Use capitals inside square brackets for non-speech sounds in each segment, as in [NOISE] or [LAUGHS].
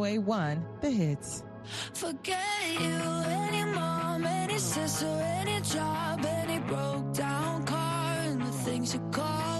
A1, the hits. Forget you, any mom, any sister, any job, any broke down car, and the things you call.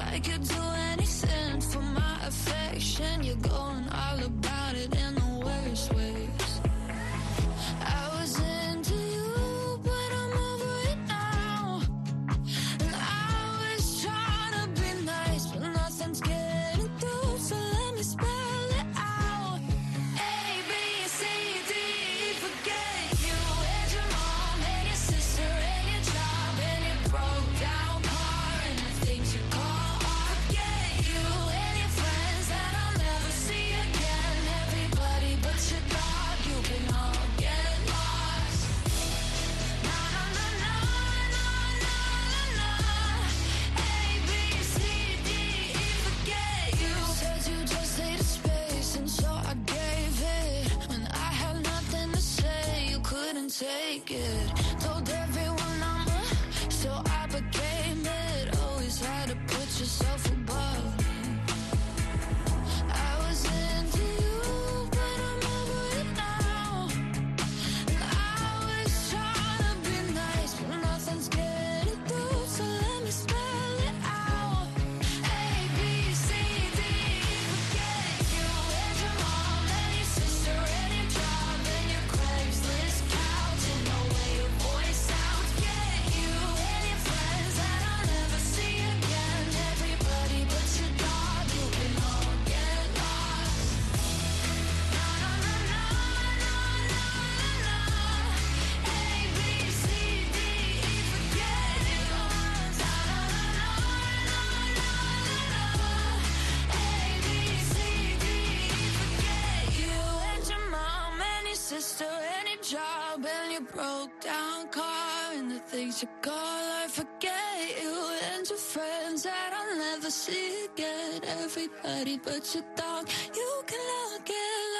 like a To call, I forget you and your friends that I'll never see again. Everybody but your dog, you can look at.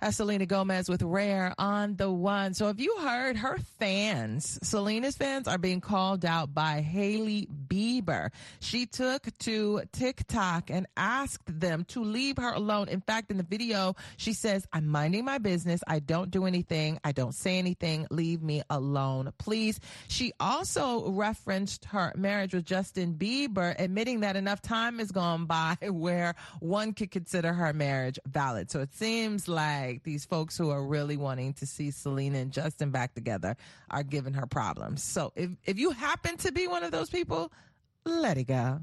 That's Selena Gomez with Rare on the One. So, have you heard her fans, Selena's fans, are being called out by Hailey Bieber? She took to TikTok and asked them to leave her alone. In fact, in the video, she says, I'm minding my business. I don't do anything. I don't say anything. Leave me alone, please. She also referenced her marriage with Justin Bieber, admitting that enough time has gone by [LAUGHS] where one could consider her marriage valid. So it seems like these folks who are really wanting to see Selena and Justin back together are giving her problems. So if, if you happen to be one of those people, let it go.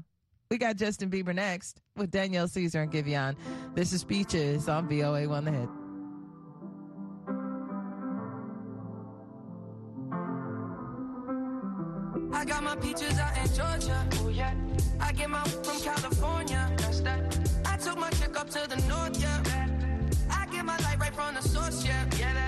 We got Justin Bieber next with Daniel Caesar and Giveon. This is Speeches on VOA One The Hit. I got my peaches out in Georgia. Oh yeah. I get my from California. That's that. I took my chick up to the north, yeah. I get my light right from the source, yeah. Yeah,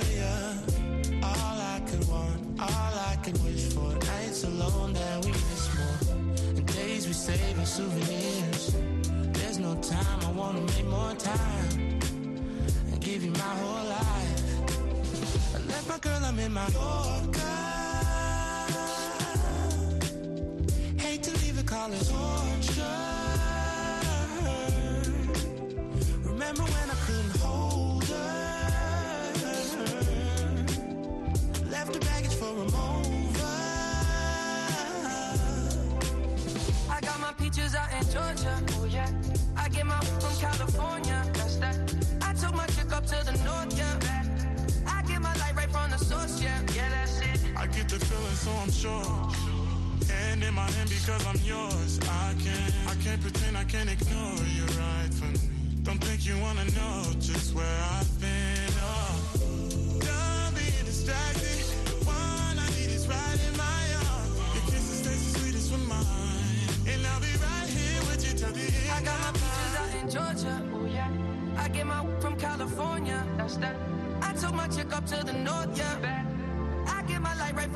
Souvenirs. There's no time, I wanna make more time and give you my whole life. I left my girl, I'm in my Yorker. Hate to leave it, call it because I'm yours. I can't, I can't pretend, I can't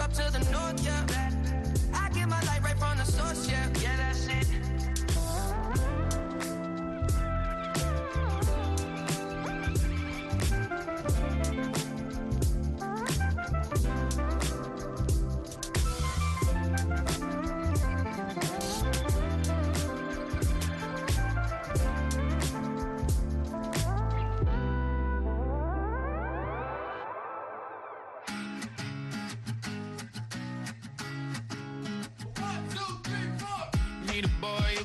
up to the north, yeah. I get my light right from the source, yeah, yeah,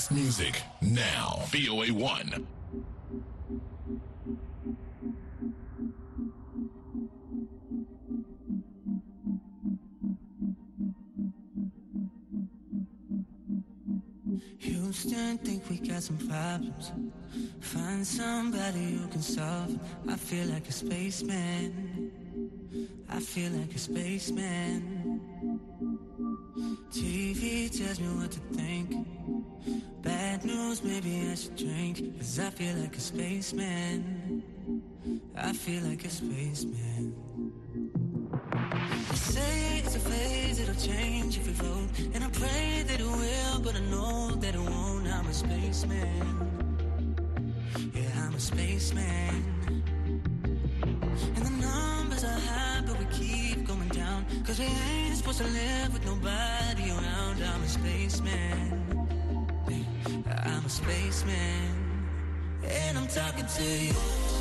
Best music now. VOA 1. Houston, think we got some problems. Find somebody who can solve. I feel like a spaceman. I feel like a spaceman. TV tells me what to think. Bad news, maybe I should drink. Cause I feel like a spaceman. I feel like a spaceman. They say it's a phase, it'll change if we vote. And I pray that it will, but I know that it won't. I'm a spaceman. Yeah, I'm a spaceman. And the numbers are high, but we keep going down. Cause we ain't supposed to live with nobody around. I'm a spaceman. I'm a spaceman. And I'm talking to you.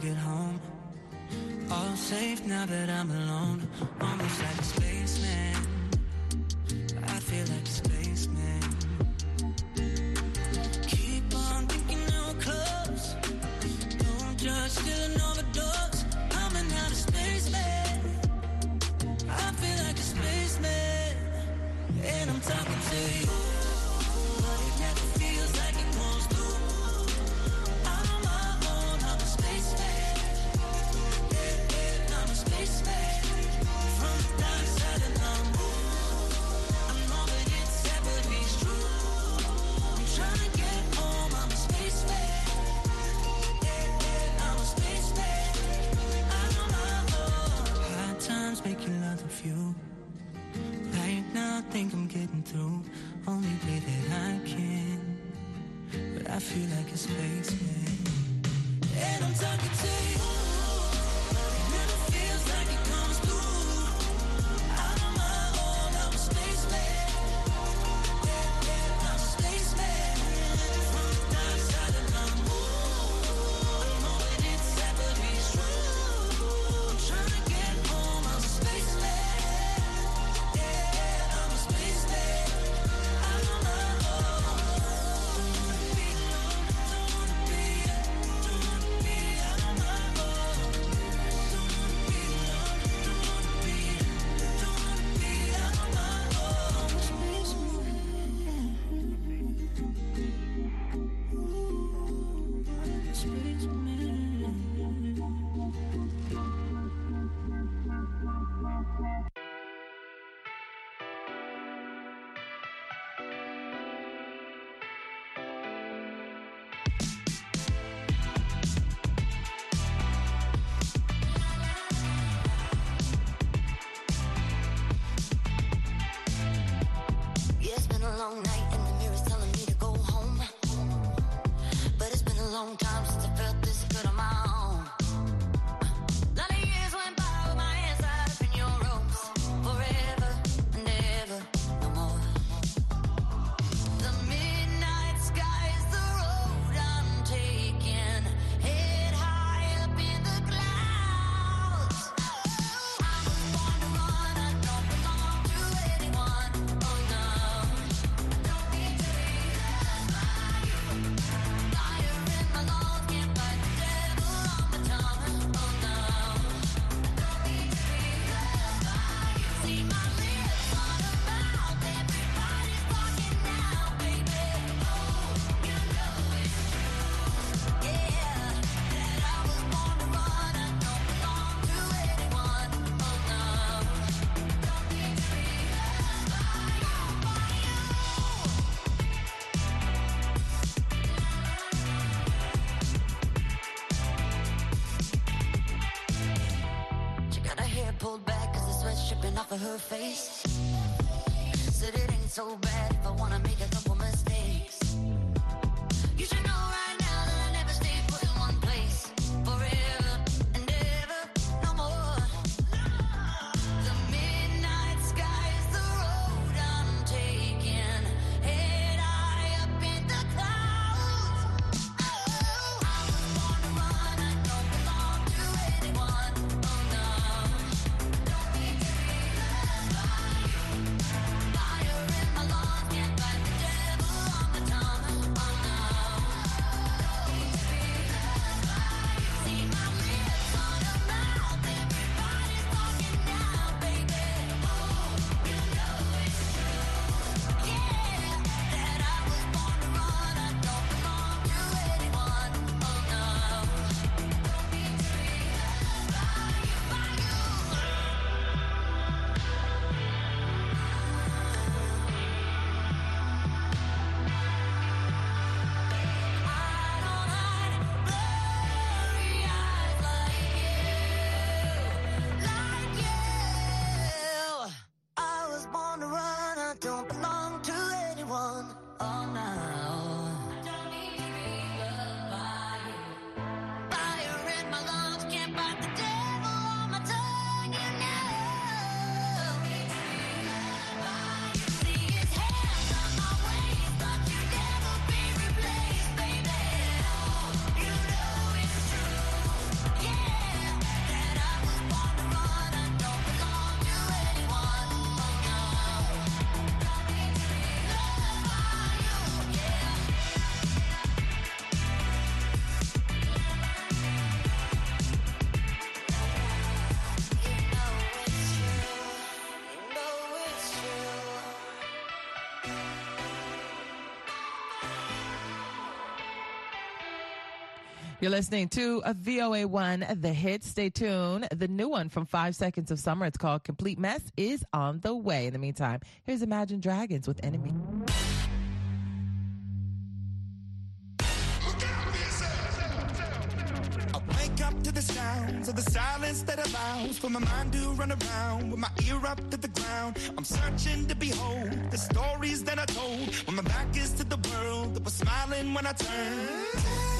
Get home. All safe now that I'm alone. Almost like a spaceman. Make you love the few. Right now, I think I'm getting through. Only way that I can. But I feel like a spaceman. And I'm talking to you. You're listening to a VOA1, the hit. Stay tuned. The new one from Five Seconds of Summer. It's called Complete Mess is on the way. In the meantime, here's Imagine Dragons with Enemy. The sounds of the silence that allows for my mind to run around with my ear up to the ground. I'm searching to behold the stories that I told when my back is to the world that was smiling when I turned.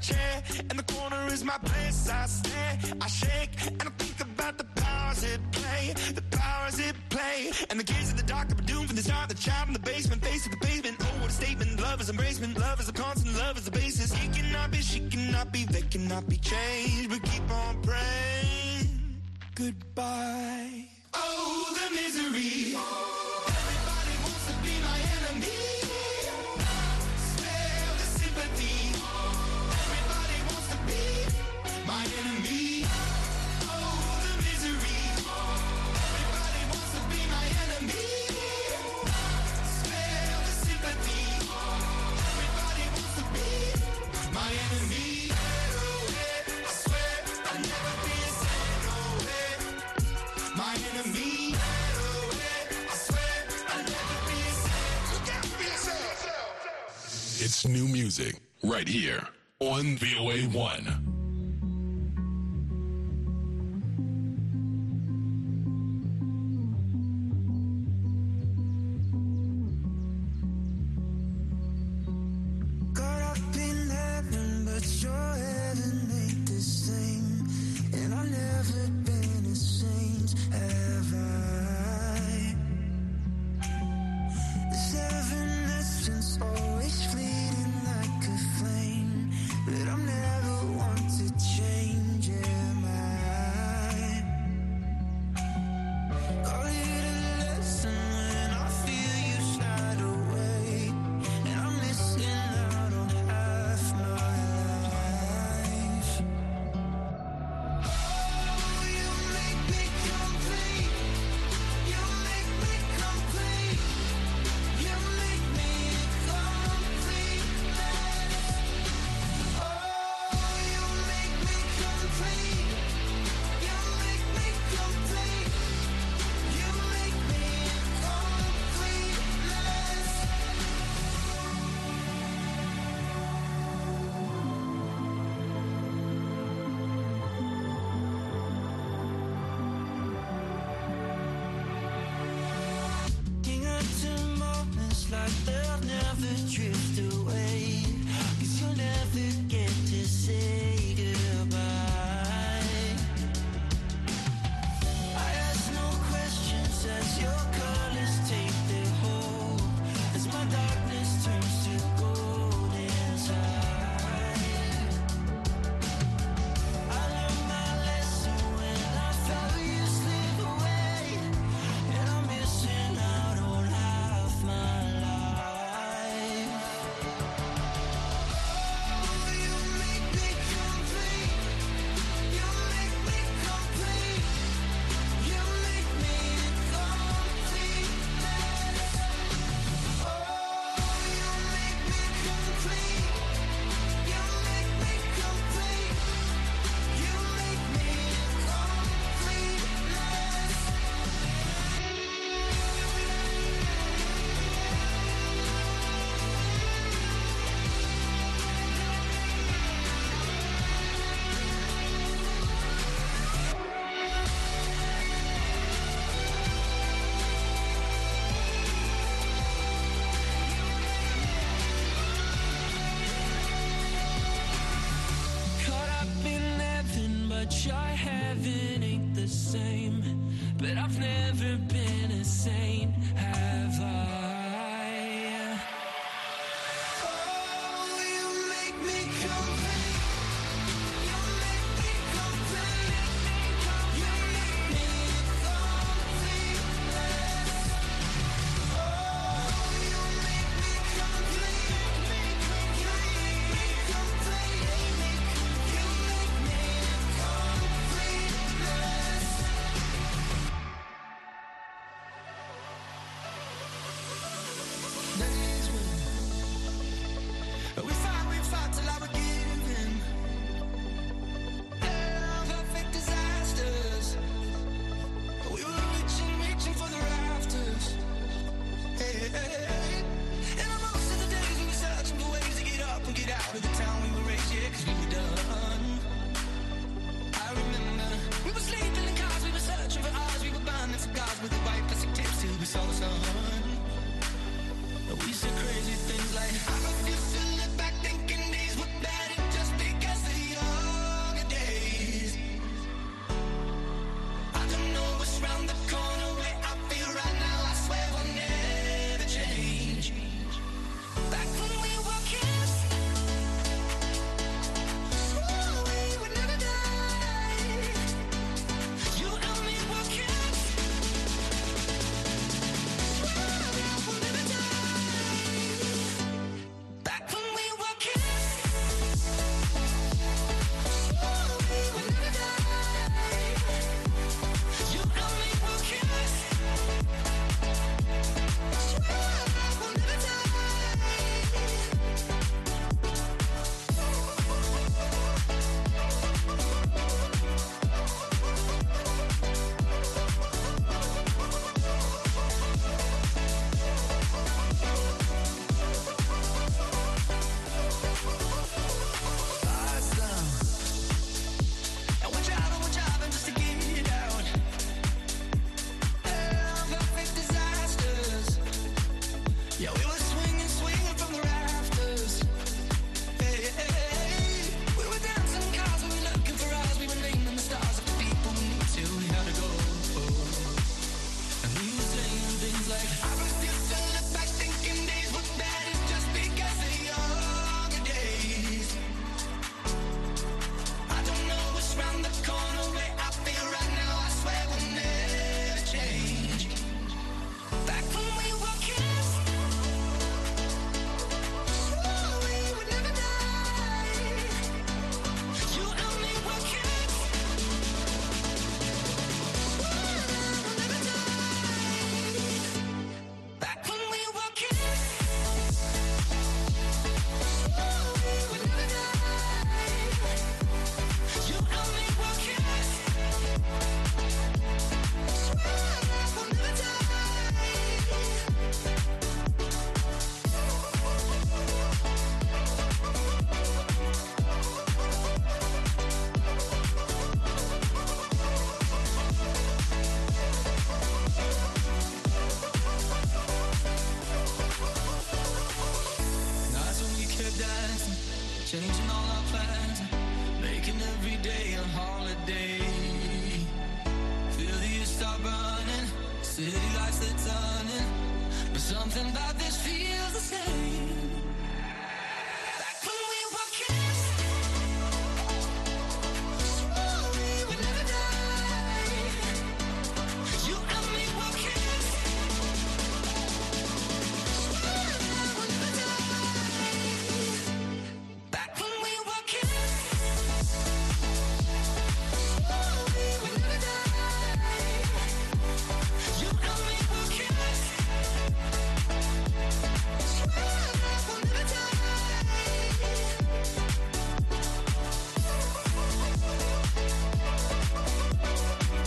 Chair in the corner is my place. I stare, I shake, and I think about the powers it play. The powers it play. And the kids in the dark are doomed from the start. The child in the basement, face of the pavement. Oh, what a statement. Love is embracement. Love is a constant. Love is the basis. He cannot be, she cannot be, they cannot be changed. But keep on praying. Goodbye. Oh, the misery. new music right here on VOA 1. but I've never